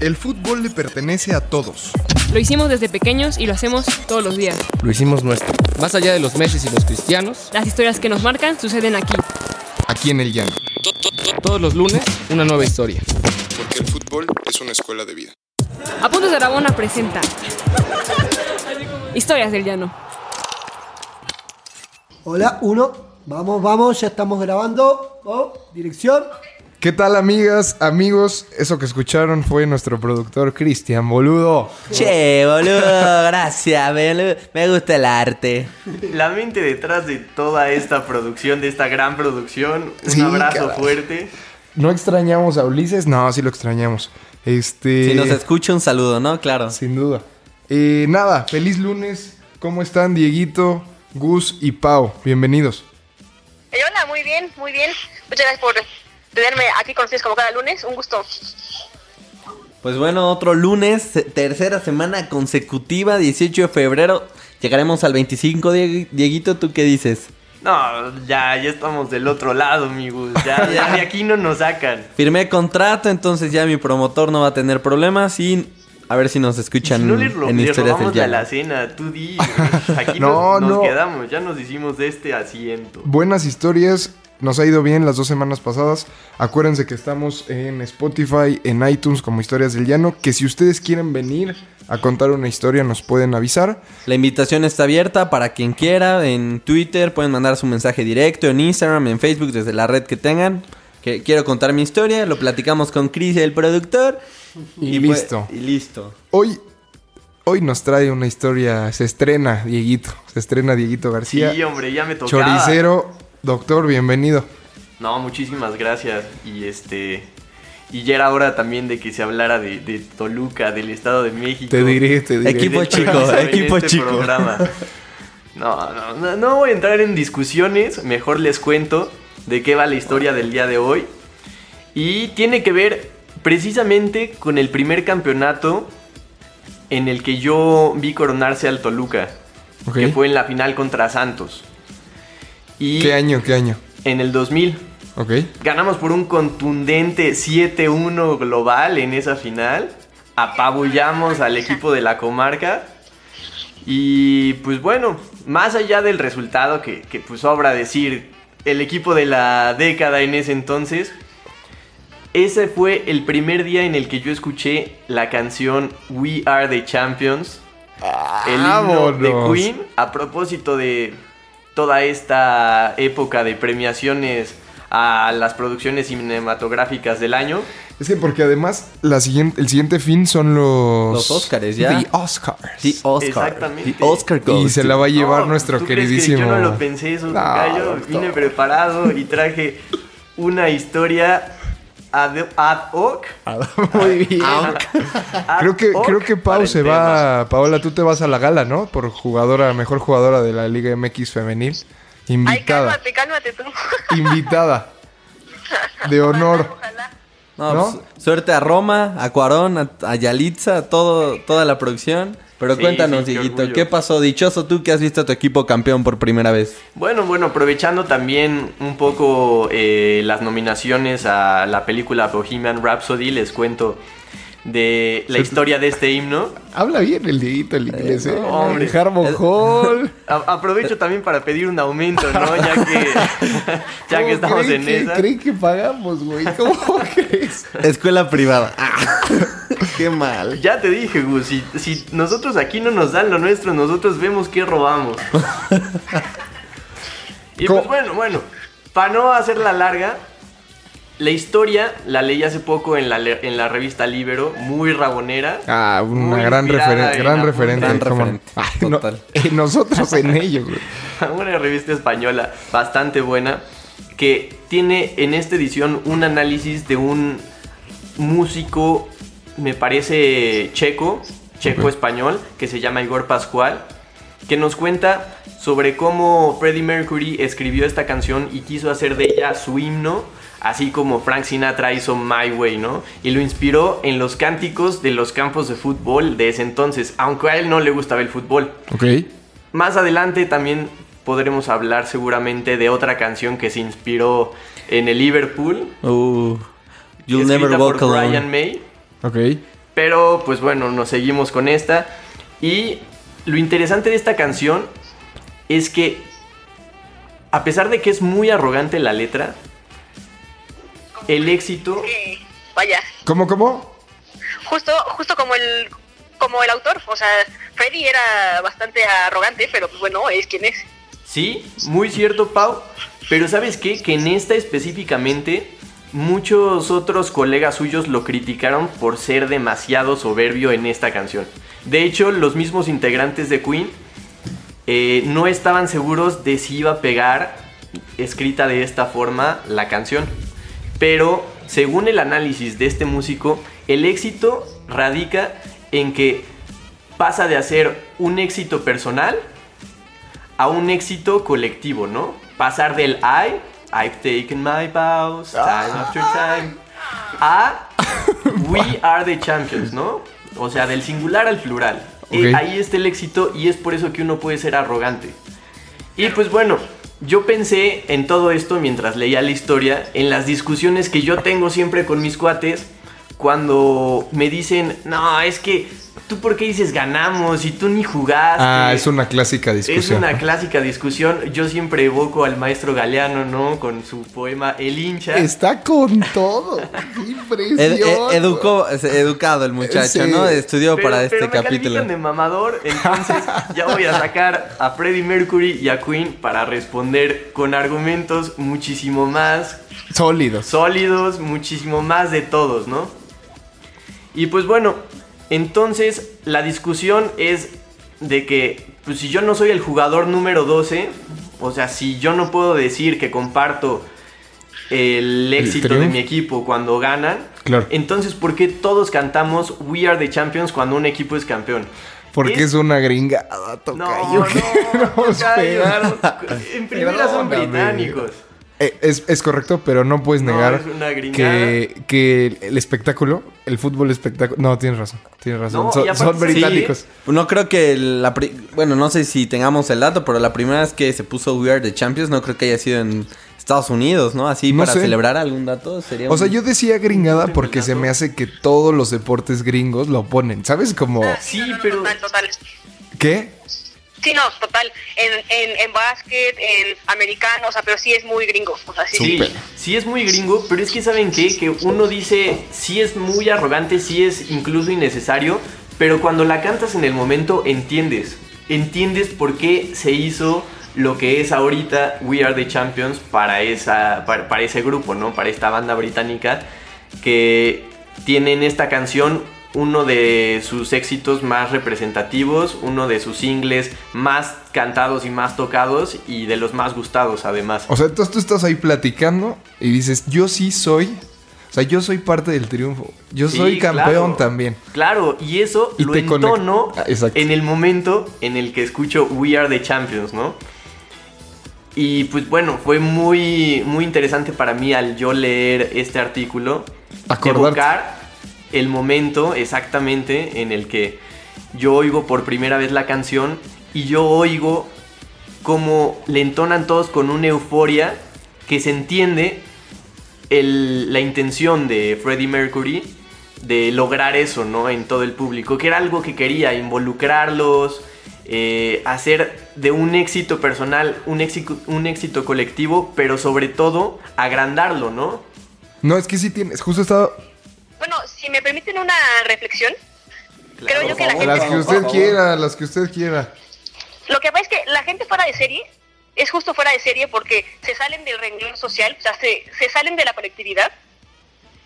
El fútbol le pertenece a todos. Lo hicimos desde pequeños y lo hacemos todos los días. Lo hicimos nuestro. Más allá de los Messi y los cristianos, Las historias que nos marcan suceden aquí. Aquí en el llano. todos los lunes, una nueva historia. Porque el fútbol es una escuela de vida. Apuntes de Aragona presenta Historias del Llano. Hola, uno. Vamos, vamos, ya estamos grabando. Oh, dirección. ¿Qué tal amigas, amigos? Eso que escucharon fue nuestro productor Cristian, boludo. Che, boludo, gracias, boludo. Me gusta el arte. La mente detrás de toda esta producción, de esta gran producción. Un Sí, abrazo caray. fuerte. ¿No extrañamos a Ulises? No, sí lo extrañamos. Este... Si nos escucha, un saludo, ¿no? Claro. Sin duda. Eh, nada, feliz lunes. ¿Cómo están Dieguito, Gus y Pau? Bienvenidos. Eh, hola, muy bien, muy bien. Muchas gracias por tenerme aquí con ustedes como cada lunes. Un gusto. Pues bueno, otro lunes, tercera semana consecutiva, 18 de febrero. Llegaremos al 25, Die- Dieguito, ¿tú qué dices? No, ya, ya estamos del otro lado, amigos. Ya, ya de aquí no nos sacan. Firmé contrato, entonces ya mi promotor no va a tener problemas y a ver si nos escuchan Si no le, ro- en historias del la tú di. Aquí No, nos, nos no. quedamos, ya nos hicimos de este asiento. Buenas historias. Nos ha ido bien las dos semanas pasadas. Acuérdense que estamos en Spotify, en iTunes como Historias del Llano. Que si ustedes quieren venir a contar una historia nos pueden avisar. La invitación está abierta para quien quiera. En Twitter pueden mandar su mensaje directo, en Instagram, en Facebook, desde la red que tengan. Que quiero contar mi historia, lo platicamos con Chris, el productor. Y pues- listo. y listo. Hoy, hoy nos trae una historia. Se estrena Dieguito. Se estrena Dieguito García. Sí, hombre, ya me tocaba. Choricero. Doctor, bienvenido. No, muchísimas gracias. Y este. Y ya era hora también de que se hablara de, de Toluca, del Estado de México. Te diré, te diré. Equipo chico, equipo este chico. programa. No, no, no, no voy a entrar en discusiones, mejor les cuento de qué va la historia del día de hoy. Y tiene que ver precisamente con el primer campeonato en el que yo vi coronarse al Toluca, que fue en la final contra Santos. Y ¿Qué año? ¿Qué año? en el 2000 Ok. ganamos por un contundente 7-1 global en esa final. Apabullamos al equipo de la comarca. Y pues bueno, más allá del resultado que, que pues sobra decir, el equipo de la década en ese entonces, ese fue el primer día en el que yo escuché la canción We Are the Champions. El himno de. Queen a propósito de toda esta época de premiaciones a las producciones cinematográficas del año. Es que porque además la siguiente, el siguiente fin son los... Los Óscares, ¿ya? The Oscars. The Oscar. Exactamente. The Oscar y goes se to- la va a llevar No, nuestro ¿tú crees que queridísimo... yo no lo pensé eso, No, doctor. Vine preparado y traje una historia ad, ad hoc. Muy bien. ad Creo que, hoc creo que Pau se va... Paola, tú te vas a la gala, ¿no? Por jugadora, mejor jugadora de la Liga MX femenil. Ay, Invitada. cálmate, cálmate tú. Invitada. De honor. Ojalá. No, ¿No? pues, suerte a Roma, a Cuarón, a, a Yalitza, a todo, toda la producción. Pero Sí, cuéntanos, sí, Dieguito. ¿qué pasó? Dichoso tú que has visto a tu equipo campeón por primera vez. Bueno, bueno, aprovechando también un poco eh, las nominaciones a la película Bohemian Rhapsody, les cuento de la historia de este himno. Habla bien el Dieguito, el inglés, ¿eh? no, hombre. Harmon Hall. A- aprovecho también para pedir un aumento, ¿no? Ya que, ya que ¿Cómo estamos creen en que- esa. creen que pagamos, güey? ¿Cómo crees? Escuela privada. Qué mal. Ya te dije, Gus, si, si nosotros aquí no nos dan lo nuestro, nosotros vemos qué robamos. y ¿Cómo? pues bueno, bueno, para no hacerla larga, la historia la leí hace poco en la, le- en la revista Libero, muy rabonera. Ah, una gran, referen- referente. Gran ¿cómo no? referente, Ay, no, total. eh, nosotros en ello, güey. una revista española bastante buena que tiene en esta edición un análisis de un músico, me parece checo, checo-español, que se llama Igor Pascual, que nos cuenta sobre cómo Freddie Mercury escribió esta canción y quiso hacer de ella su himno, así como Frank Sinatra hizo My Way, ¿no? Y lo inspiró en los cánticos de los campos de fútbol de ese entonces, aunque a él no le gustaba el fútbol. Ok. Más adelante también podremos hablar seguramente de otra canción que se inspiró en el Liverpool. Uh, you'll never walk por alone. Brian May. Ok. Pero pues bueno, nos seguimos con esta. Y lo interesante de esta canción es que a pesar de que es muy arrogante la letra, el éxito... Que, vaya, ¿Cómo, cómo? justo, justo como el, como el autor, o sea, Freddy era bastante arrogante, pero pues bueno, es quien es. Sí, muy cierto, Pau. Pero ¿sabes qué? Que en esta específicamente, muchos otros colegas suyos lo criticaron por ser demasiado soberbio en esta canción. De hecho, los mismos integrantes de Queen eh, no estaban seguros de si iba a pegar escrita de esta forma la canción. Pero, según el análisis de este músico, el éxito radica en que pasa de hacer un éxito personal a un éxito colectivo, ¿no? Pasar del I, I've taken my vows, time after time, a We are the champions, ¿no? O sea, del singular al plural. Eh, Ok. ahí está el éxito y es por eso que uno puede ser arrogante. Y pues bueno, yo pensé en todo esto mientras leía la historia, en las discusiones que yo tengo siempre con mis cuates, cuando me dicen, no, es que tú por qué dices ganamos y tú ni jugaste. Ah, es una clásica Es discusión. una clásica discusión. Yo siempre evoco al maestro Galeano, ¿no? Con su poema El hincha. Está con todo. Qué impresión. Ed- ed- educó- es educado el muchacho, Sí. ¿no? Estudió Pero- para este pero me capítulo. de mamador, entonces ya voy a sacar a Freddie Mercury y a Queen para responder con argumentos muchísimo más Sólidos. sólidos, muchísimo más de todos, ¿no? Y pues bueno, entonces la discusión es de que pues si yo no soy el jugador número 12, o sea, si yo no puedo decir que comparto el éxito de mi equipo cuando ganan, Claro. entonces ¿por qué todos cantamos We Are the Champions cuando un equipo es campeón? Porque es, una gringada, No, tocayo. no, nos tocayo. En primera son británicos. Eh, es, es correcto, pero no puedes No, negar es una gringada. que, que el espectáculo, el fútbol espectáculo. No, tienes razón. Tienes razón. No, son, y aparte son ¿sabes británicos. No creo que la pri- bueno, no sé si tengamos el dato, pero la primera vez que se puso We Are the Champions no creo que haya sido en Estados Unidos, ¿no? Así No para sé. celebrar algún dato sería O sea, yo decía gringada porque se me hace que todos los deportes gringos lo ponen. ¿Sabes? Como. Sí, pero Total, total. ¿Qué? Sí, no, total. En, en, en básquet, en americano, o sea, pero sí es muy gringo. O sea, sí. Sí, sí es muy gringo, pero es que saben qué? que uno dice sí es muy arrogante, sí es incluso innecesario, pero cuando la cantas en el momento entiendes, entiendes por qué se hizo lo que es ahorita We Are the Champions para esa para, para ese grupo, ¿no? Para esta banda británica que tiene en esta canción uno de sus éxitos más representativos, uno de sus singles más cantados y más tocados y de los más gustados además. O sea, entonces tú estás ahí platicando y dices, yo sí soy. O sea, yo soy parte del triunfo. Yo Sí, soy campeón claro. también. Claro, y eso Y lo entono Ah, en el momento en el que escucho We Are the Champions, ¿no? Y pues bueno, fue muy, muy interesante para mí al yo leer este artículo. Acordarte. Evocar el momento exactamente en el que yo oigo por primera vez la canción y yo oigo cómo le entonan todos con una euforia que se entiende el- la intención de Freddie Mercury de lograr eso, ¿no? En todo el público, que era algo que quería, involucrarlos, eh, hacer de un éxito personal un éxito, un éxito colectivo, pero sobre todo agrandarlo, ¿no? No, es que sí tienes. Justo estaba. Si me permiten una reflexión, creo yo que la Las que gente... usted quiera, las que usted quiera. Lo que pasa es que la gente fuera de serie es justo fuera de serie porque se salen del renglón social, o sea, se, se salen de la colectividad,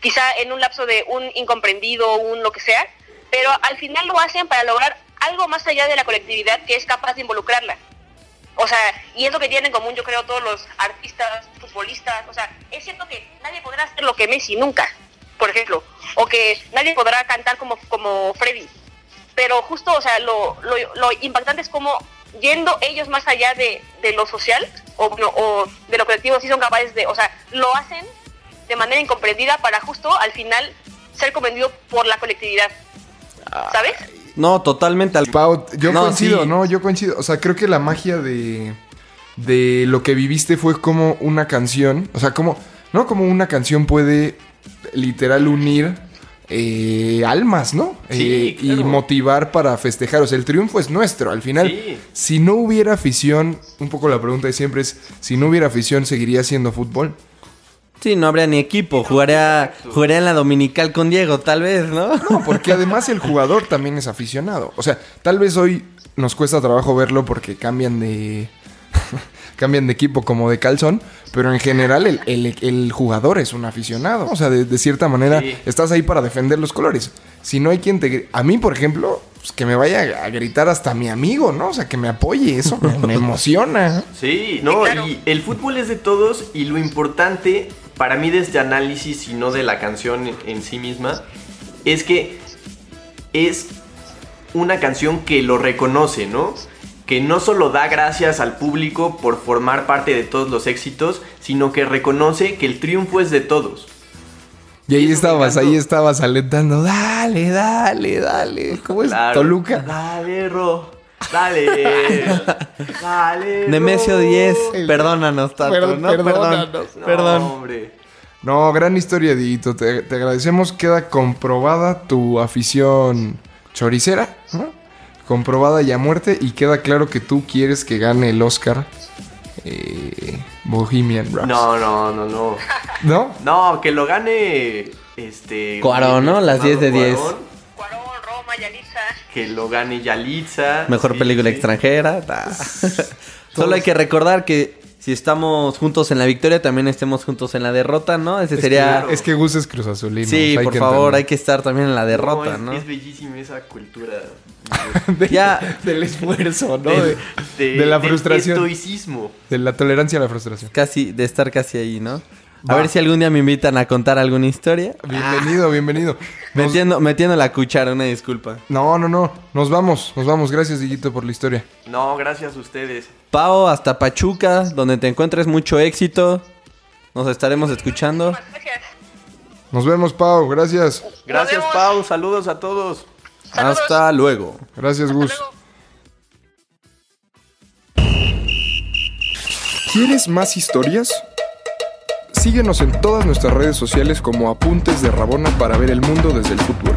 quizá en un lapso de un incomprendido, un lo que sea, pero al final lo hacen para lograr algo más allá de la colectividad que es capaz de involucrarla. O sea, y es lo que tienen en común, yo creo, todos los artistas, futbolistas. O sea, es cierto que nadie podrá hacer lo que Messi nunca, por ejemplo, o que nadie podrá cantar como, como Freddy. Pero justo, o sea, lo, lo, lo impactante es como yendo ellos más allá de, de lo social o, no, o de lo colectivo, sí son capaces de, o sea, lo hacen de manera incomprendida para justo al final ser comprendido por la colectividad. ¿Sabes? No, totalmente. al- Pau, yo No, coincido, sí. no, yo coincido. O sea, creo que la magia de, de lo que viviste fue como una canción. O sea, como, no como una canción puede literal unir eh, almas, ¿no? Sí, Eh, Y motivar para festejar. O sea, el triunfo es nuestro. Al final, Sí. si no hubiera afición, un poco la pregunta de siempre es, si no hubiera afición, ¿seguiría siendo fútbol? Sí, no habría ni equipo. Jugaría, jugaría en la dominical con Diego, tal vez, ¿no? No, porque además el jugador también es aficionado. O sea, tal vez hoy nos cuesta trabajo verlo porque cambian de. cambian de equipo como de calzón. Pero en general el, el- el jugador es un aficionado. O sea, de, de cierta manera Sí. estás ahí para defender los colores. Si no hay quien te... gri- A mí, por ejemplo, pues, que me vaya a gritar hasta mi amigo, ¿no? O sea, que me apoye. Eso me, me emociona. Sí, no, claro. y el fútbol es de todos y lo importante para mí de este análisis y no de la canción en, en sí misma es que es una canción que lo reconoce, ¿no? Que no solo da gracias al público por formar parte de todos los éxitos, sino que reconoce que el triunfo es de todos. Y ahí estabas, ahí estabas alentando. Dale, dale, dale. ¿Cómo es? Claro. Toluca. Dale, Ro. Dale. Dale. Nemesio Ro. 10, perdónanos, Tato, Perdón, ¿no? perdónanos. Perdón, No, perdón. hombre. No, gran historia, Dieguito. Te, te agradecemos. Queda comprobada tu afición choricera, ¿no? Comprobada y a muerte. Y queda claro que tú quieres que gane el Oscar eh, Bohemian Rhapsody. No, no, no, no. ¿No? No, que lo gane este. Cuarón, ¿no? Las 10 de estimado 10. Cuarón, Roma, Yalitza. Que lo gane Yalitza. Mejor Sí, película sí. extranjera. Solo hay que recordar que si estamos juntos en la victoria, también estemos juntos en la derrota, ¿no? Ese sería... Es que Gus es Cruz Azulino. Sí, por favor, entender. hay que estar también en la derrota, es, ¿no? Es bellísima esa cultura. De- Ya. Del esfuerzo, ¿no? del- De, de la del frustración. estoicismo. De la tolerancia a la frustración. Casi, de estar casi ahí, ¿no? A Va. ver si algún día me invitan a contar alguna historia. Bienvenido, bienvenido. Nos- Metiendo, metiendo la cuchara, una disculpa. No, no, no. Nos vamos, nos vamos. Gracias, Dieguito, por la historia. No, gracias a ustedes. Pau, hasta Pachuca, donde te encuentres mucho éxito. Nos estaremos escuchando. Gracias. Nos vemos, Pau. Gracias. Gracias. Pau. Saludos a todos. Saludos. Hasta luego. Gracias, Gus. Luego. ¿Quieres más historias? Síguenos en todas nuestras redes sociales como Apuntes de Rabona para ver el mundo desde el fútbol.